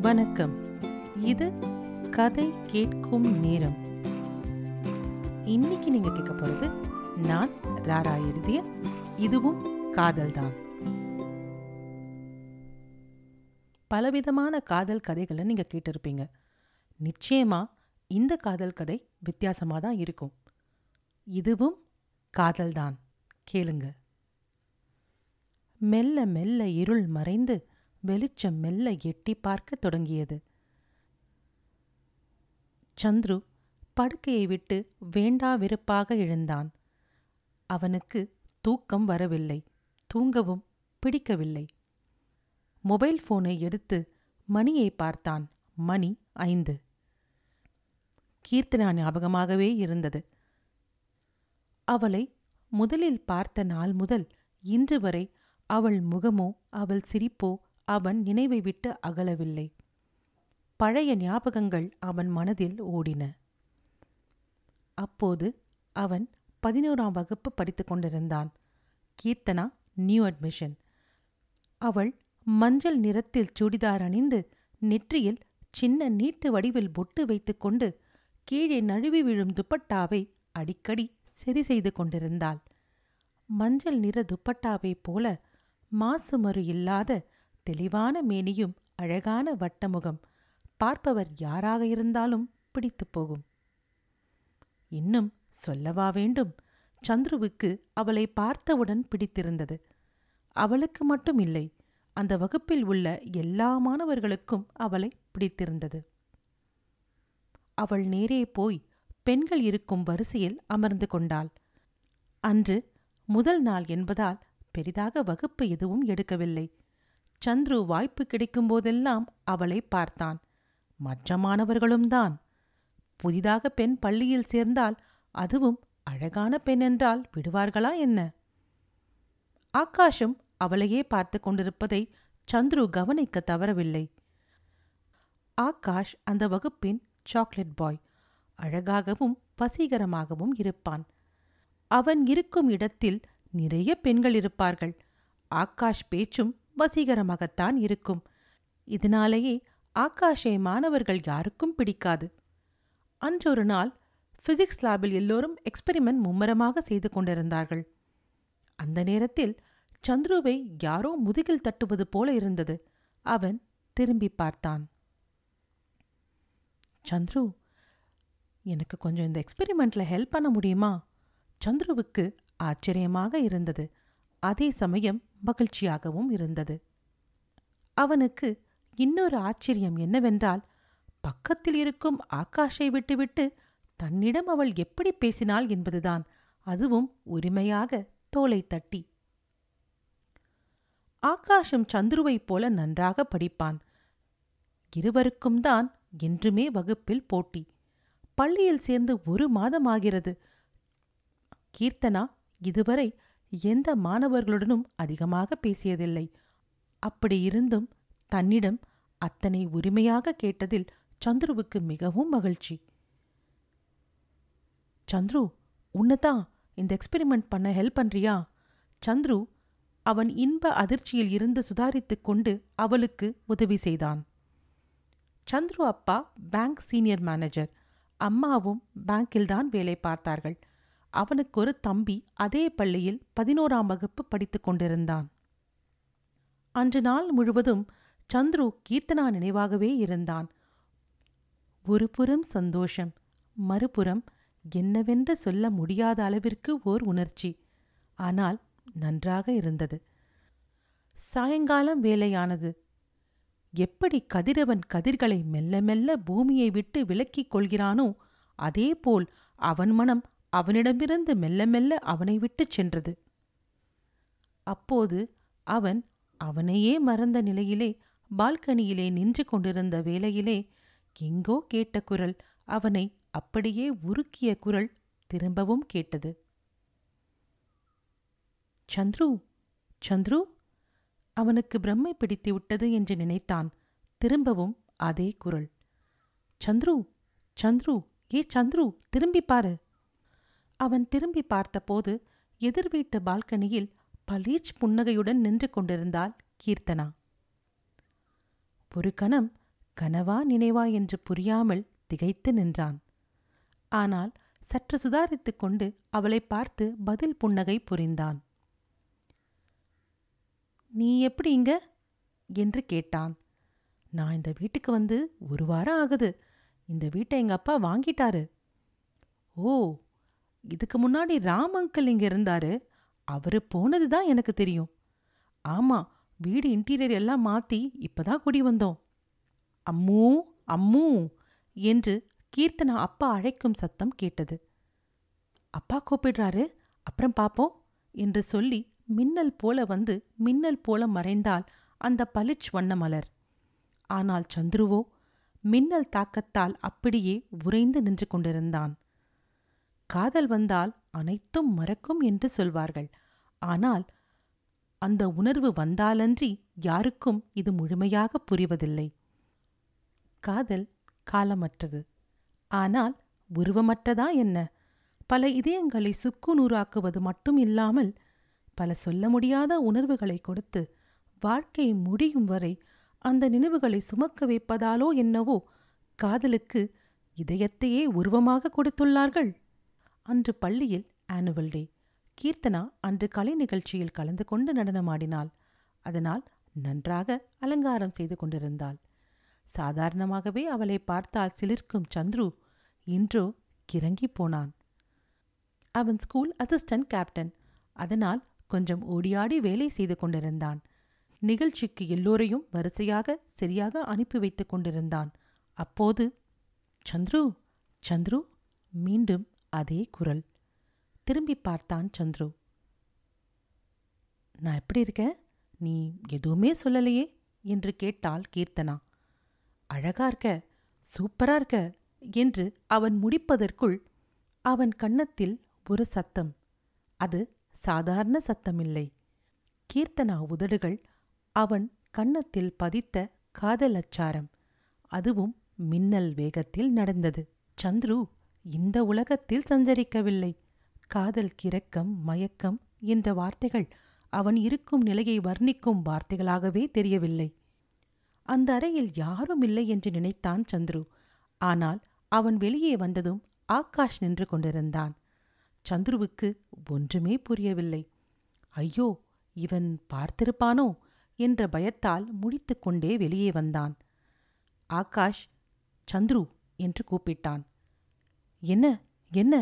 வணக்கம். இது கதை கேட்கும் நேரம். இன்னைக்கு நீங்க கேட்க போறது நான் ராரா எழுதிய இதுவும் காதல் தான் பலவிதமான காதல் கதைகளை நீங்க கேட்டிருப்பீங்க. நிச்சயமா இந்த காதல் கதை வித்தியாசமா தான் இருக்கும். இதுவும் காதல்தான். கேளுங்க. மெல்ல மெல்ல இருள் மறைந்து வெளிச்சம் மெல்ல எட்டி பார்க்கத் தொடங்கியது. சந்துரு படுக்கையை விட்டு வேண்டா வெறுப்பாக எழுந்தான். அவனுக்கு தூக்கம் வரவில்லை தூங்கவும் பிடிக்கவில்லை. மொபைல் போனை எடுத்து மணியை பார்த்தான். மணி ஐந்து. கீர்த்தனா ஞாபகமாகவே இருந்தது. அவளை முதலில் பார்த்த நாள் முதல் இன்று வரை அவள் முகமோ அவள் சிரிப்போ அவன் நினைவை விட்டு அகலவில்லை. பழைய ஞாபகங்கள் அவன் மனதில் ஓடின. அப்போது அவன் பதினோராம் வகுப்பு படித்துக் கொண்டிருந்தான். Keerthana new admission. அவள் மஞ்சள் நிறத்தில் சுடிதார் அணிந்து நெற்றியில் சின்ன நீட்டு வடிவில் பொட்டு வைத்துக்கொண்டு கீழே நழுவி விழும் துப்பட்டாவை அடிக்கடி சரி செய்து கொண்டிருந்தாள். மஞ்சள் நிற துப்பட்டாவைப் போல மாசுமறு இல்லாத தெளிவான மேனியும் அழகான வட்டமுகம். பார்ப்பவர் யாராக இருந்தாலும் பிடித்துப் போகும். இன்னும் சொல்லவா வேண்டும்? சந்துருவுக்கு அவளை பார்த்தவுடன் பிடித்திருந்தது. அவளுக்கு மட்டும் இல்லை அந்த வகுப்பில் உள்ள எல்லா மாணவர்களுக்கும் அவளை பிடித்திருந்தது. அவள் நேரே போய் பெண்கள் இருக்கும் வரிசையில் அமர்ந்து கொண்டாள். அன்று முதல் நாள் என்பதால் பெரிதாக வகுப்பு எதுவும் எடுக்கவில்லை. சந்துரு வாய்ப்பு கிடைக்கும் போதெல்லாம் அவளை பார்த்தான். மற்ற மாணவர்களும் தான். புதிதாக பெண் பள்ளியில் சேர்ந்தால் அதுவும் அழகான பெண் என்றால் விடுவார்களா என்ன? ஆகாஷும் அவளையே பார்த்து கொண்டிருப்பதை சந்துரு கவனிக்க தவறவில்லை. ஆகாஷ் அந்த வகுப்பின் சாக்லேட் பாய். அழகாகவும் வசீகரமாகவும் இருப்பான். அவன் இருக்கும் இடத்தில் நிறைய பெண்கள் இருப்பார்கள். ஆகாஷ் பேச்சும் வசீகரமாகத்தான் இருக்கும். இதனாலேயே ஆகாஷை மாணவர்கள் யாருக்கும் பிடிக்காது. அன்றொரு நாள் பிசிக்ஸ் லேபில் எல்லோரும் எக்ஸ்பெரிமெண்ட் மும்மரமாக செய்து கொண்டிருந்தார்கள். அந்த நேரத்தில் சந்துருவை யாரோ முதுகில் தட்டுவது போல இருந்தது. அவன் திரும்பி பார்த்தான். சந்துரு எனக்கு கொஞ்சம் இந்த எக்ஸ்பெரிமெண்ட்ல ஹெல்ப் பண்ண முடியுமா? சந்துருவுக்கு ஆச்சரியமாக இருந்தது. அதே சமயம் மகிழ்ச்சியாகவும் இருந்தது. அவனுக்கு இன்னொரு ஆச்சரியம் என்னவென்றால் பக்கத்தில் இருக்கும் ஆகாஷை விட்டுவிட்டு தன்னிடம் அவள் எப்படி பேசினாள் என்பதுதான் அதுவும் உரிமையாக தோலை தட்டி. ஆகாஷும் சந்துருவைப் போல நன்றாக படிப்பான். இருவருக்கும் தான் என்றுமே வகுப்பில் போட்டி. பள்ளியில் சேர்ந்து ஒரு மாதமாகிறது கீர்த்தனா இதுவரை எந்த மாணவர்களுடனும் அதிகமாக பேசியதில்லை. அப்படி இருந்தும் தன்னிடம் அத்தனை உரிமையாக கேட்டதில் சந்துருவுக்கு மிகவும் மகிழ்ச்சி. சந்துரு உன்னதான் இந்த எக்ஸ்பெரிமெண்ட் பண்ண ஹெல்ப் பண்றியா? சந்துரு அவன் இன்ப அதிர்ச்சியில் இருந்து சுதாரித்துக் கொண்டு அவளுக்கு உதவி செய்தான். சந்துரு அப்பா பேங்க் சீனியர் மேனேஜர் அம்மாவும் பேங்கில்தான் வேலை பார்த்தார்கள். அவனுக்கு ஒரு தம்பி அதே பள்ளியில் பதினோராம் வகுப்பு படித்துக் கொண்டிருந்தான். அன்று நாள் முழுவதும் சந்துரு கீர்த்தனா நினைவாகவே இருந்தான். ஒரு புறம் சந்தோஷம் மறுபுறம் என்னவென்று சொல்ல முடியாத அளவிற்கு ஓர் உணர்ச்சி. ஆனால் நன்றாக இருந்தது. சாயங்காலம் வேலையானது. எப்படி கதிரவன் கதிர்களை மெல்ல மெல்ல பூமியை விட்டு விலக்கிக் கொள்கிறானோ அதேபோல் அவன் மனம் அவனிடமிருந்து மெல்ல மெல்ல அவனை விட்டுச் சென்றது. அப்போது அவன் அவனையே மறந்த நிலையிலே பால்கனியிலே நின்று கொண்டிருந்த வேளையிலே எங்கோ கேட்ட குரல் அவனை அப்படியே உருக்கிய குரல் திரும்பவும் கேட்டது. சந்துரு சந்துரு அவனுக்கு பிரம்மை பிடித்து விட்டது என்று நினைத்தான் திரும்பவும் அதே குரல். சந்துரு சந்துரு ஏ சந்துரு திரும்பி பாரு. அவன் திரும்பி பார்த்தபோது எதிர் வீட்டு பால்கனியில் பளீச் புன்னகையுடன் நின்று கொண்டிருந்தாள் கீர்த்தனா. ஒரு கணம் கனவா நினைவா என்று புரியாமல் திகைத்து நின்றான். ஆனால் சற்று சுதாரித்துக் கொண்டு அவளை பார்த்து பதில் புன்னகை புரிந்தான். நீ எப்படி இங்க? என்று கேட்டான். நான் இந்த வீட்டுக்கு வந்து ஒரு வாரம் ஆகுது. இந்த வீட்டை எங்க அப்பா வாங்கிட்டாரு. ஓ இதுக்கு முன்னாடி ராம் அங்கிள் இங்க இருந்தாரு. அவரு போனது தான் எனக்கு தெரியும். ஆமா வீடு இன்டீரியர் எல்லாம் மாத்தி இப்போதான் குடி வந்தோம். அம்மூ அம்மூ என்று கீர்த்தனா அப்பா அழைக்கும் சத்தம் கேட்டது. அப்பா கூப்பிடுறாரு அப்புறம் பாப்போம் என்று சொல்லி மின்னல் போல வந்து மின்னல் போல மறைந்தால் அந்த பளிச் வண்ண மலர். ஆனால் சந்துருவோ மின்னல் தாக்கத்தால் அப்படியே உறைந்து நின்று கொண்டிருந்தான். காதல் வந்தால் அனைத்தும் மறக்கும் என்று சொல்வார்கள். ஆனால் அந்த உணர்வு வந்தாலன்றி யாருக்கும் இது முழுமையாக புரிவதில்லை. காதல் காலமற்றது. ஆனால் உருவமற்றதா என்ன? பல இதயங்களை சுக்கு நூறாக்குவது மட்டும் இல்லாமல் பல சொல்ல முடியாத உணர்வுகளை கொடுத்து வாழ்க்கை முடியும் வரை அந்த நினைவுகளை சுமக்க வைப்பதாலோ என்னவோ காதலுக்கு இதயத்தையே உருவமாக கொடுத்துள்ளார்கள். அன்று பள்ளியில் ஆனுவல் டே கீர்த்தனா அன்று கலை நிகழ்ச்சியில் கலந்து கொண்டு நடனமாடினாள். அதனால் நன்றாக அலங்காரம் செய்து கொண்டிருந்தாள். சாதாரணமாகவே அவளை பார்த்தால் சிலிர்க்கும் சந்துரு இன்றோ கிறங்கிப் போனான். அவன் ஸ்கூல் அசிஸ்டன்ட் கேப்டன் அதனால் கொஞ்சம் ஓடியாடி வேலை செய்து கொண்டிருந்தான். நிகழ்ச்சிக்கு எல்லோரையும் வரிசையாக சரியாக அனுப்பி வைத்துக் கொண்டிருந்தான். அப்போது சந்துரு சந்துரு மீண்டும் அதே குரல். திரும்பி பார்த்தான் சந்துரு. நான் எப்படி இருக்கேன்? நீ எதுவுமே சொல்லலையே? என்று கேட்டாள் கீர்த்தனா. அழகா இருக்க சூப்பரா இருக்க என்று அவன் முடிப்பதற்குள் அவன் கன்னத்தில் ஒரு சத்தம். அது சாதாரண சத்தமில்லை. கீர்த்தனா உதடுகள் அவன் கன்னத்தில் பதித்த காதல் அச்சாரம். அதுவும் மின்னல் வேகத்தில் நடந்தது. சந்துரு இந்த உலகத்தில் சஞ்சரிக்கவில்லை. காதல் கிறக்கம் மயக்கம் என்ற வார்த்தைகள் அவன் இருக்கும் நிலையை வர்ணிக்கும் வார்த்தைகளாகவே தெரியவில்லை. அந்த அறையில் யாரும் இல்லை என்று நினைத்தான் சந்துரு. ஆனால் அவன் வெளியே வந்ததும் ஆகாஷ் நின்று கொண்டிருந்தான். சந்துருவுக்கு ஒன்றுமே புரியவில்லை. ஐயோ இவன் பார்த்திருப்பானோ? என்ற பயத்தால் முடித்துக்கொண்டே வெளியே வந்தான். ஆகாஷ் சந்துரு என்று கூப்பிட்டான். என்ன என்ன?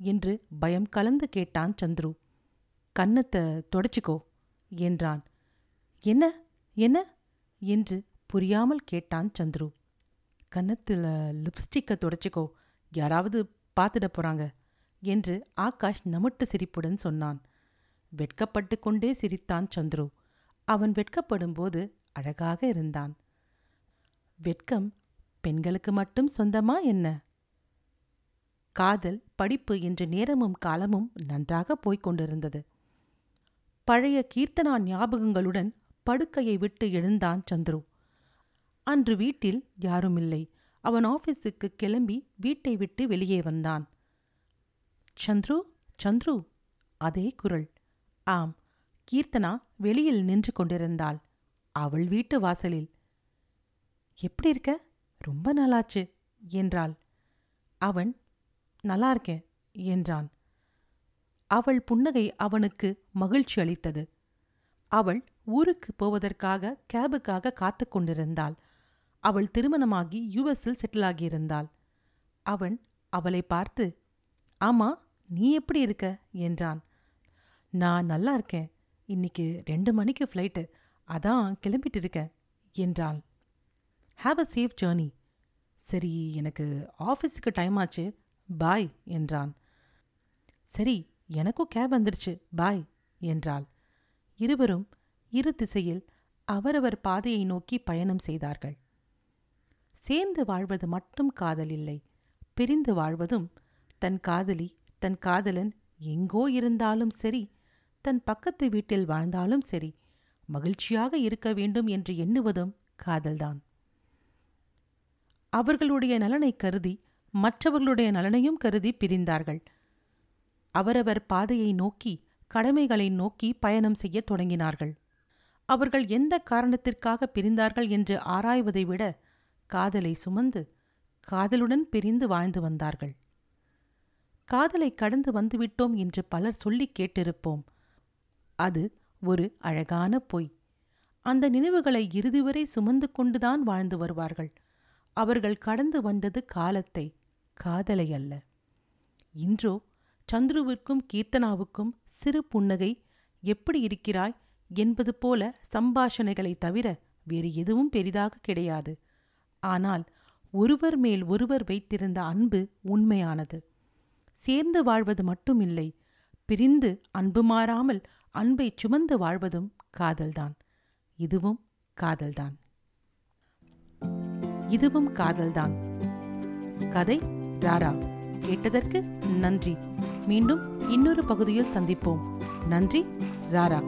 என்று பயம் கலந்து கேட்டான் சந்துரு. கன்னத்தை தொடச்சிக்கோ என்றான். என்ன என்ன? என்று புரியாமல் கேட்டான் சந்துரு. கன்னத்தில் லிப்ஸ்டிக்கை தொடச்சிக்கோ யாராவது பார்த்துட போறாங்க என்று ஆகாஷ் நமட்டு சிரிப்புடன் சொன்னான். வெட்கப்பட்டு கொண்டே சிரித்தான் சந்துரு. அவன் வெட்கப்படும்போது அழகாக இருந்தான். வெட்கம் பெண்களுக்கு மட்டும் சொந்தமா என்ன? காதல் படிப்பு என்று நேரமும் காலமும் நன்றாக போய்க் கொண்டிருந்தது. பழைய கீர்த்தனா ஞாபகங்களுடன் படுக்கையை விட்டு எழுந்தான் சந்துரு. அன்று வீட்டில் யாருமில்லை அவன் ஆபீஸுக்கு கிளம்பி வீட்டை விட்டு வெளியே வந்தான். சந்துரு சந்துரு அதே குரல். ஆம் கீர்த்தனா வெளியில் நின்று கொண்டிருந்தாள். அவள் வீட்டு வாசலில். எப்படி இருக்க? ரொம்ப நாளாச்சு என்றாள். அவன் நல்லா இருக்கேன் என்றான். அவள் புன்னகை அவனுக்கு மகிழ்ச்சி அளித்தது. அவள் ஊருக்கு போவதற்காக கேபுக்காக காத்து கொண்டிருந்தாள். அவள் திருமணமாகி யுஎஸில் செட்டில் ஆகியிருந்தாள். அவன் அவளை பார்த்து ஆமா நீ எப்படி இருக்க? என்றான். நான் நல்லா இருக்கேன் இன்னைக்கு ரெண்டு மணிக்கு ஃப்ளைட்டு அதான் கிளம்பிட்டு இருக்கேன் என்றாள். ஹாவ் அ சேஃப் ஜேர்னி சரி எனக்கு ஆஃபீஸுக்கு டைம் ஆச்சு. பாய் என்றான். சரி எனக்கும் கேப் வந்துருச்சு பாய் என்றாள். இருவரும் இரு திசையில் அவரவர் பாதையை நோக்கி பயணம் செய்தார்கள். சேர்ந்து வாழ்வது மட்டும் காதல் இல்லை. பிரிந்து வாழ்வதும் தன் காதலி தன் காதலன் எங்கோ இருந்தாலும் சரி தன் பக்கத்து வீட்டில் வாழ்ந்தாலும் சரி மகிழ்ச்சியாக இருக்க வேண்டும் என்று எண்ணுவதும் காதல்தான். அவர்களுடைய நலனை கருதி மற்றவர்களுடைய நலனையும் கருதி பிரிந்தார்கள். அவரவர் பாதையை நோக்கி கடமைகளை நோக்கி பயணம் செய்யத் தொடங்கினார்கள். அவர்கள் எந்த காரணத்திற்காக பிரிந்தார்கள் என்று ஆராய்வதை விட காதலை சுமந்து காதலுடன் பிரிந்து வாழ்ந்து வந்தார்கள். காதலை கடந்து வந்துவிட்டோம் என்று பலர் சொல்லிக் கேட்டிருப்போம். அது ஒரு அழகான பொய். அந்த நினைவுகளை இறுதிவரை சுமந்து கொண்டுதான் வாழ்ந்து வருவார்கள். அவர்கள் கடந்து வந்தது காலத்தை. காதலை அல்ல. இன்றோ சந்துருவிற்கும் கீர்த்தனாவுக்கும் சிறு புன்னகை எப்படி இருக்கிறாய் என்பது போல சம்பாஷணைகளை தவிர வேறு எதுவும் பெரிதாக கிடையாது. ஆனால் ஒருவர் மேல் ஒருவர் வைத்திருந்த அன்பு உண்மையானது. சேர்ந்து வாழ்வது மட்டுமில்லை பிரிந்து அன்பு மாறாமல் அன்பை சுமந்து வாழ்வதும் காதல்தான். இதுவும் காதல்தான். இதுவும் காதல்தான். கதை ராரா கேட்டதற்கு நன்றி. மீண்டும் இன்னொரு பகுதியில் சந்திப்போம். நன்றி ராரா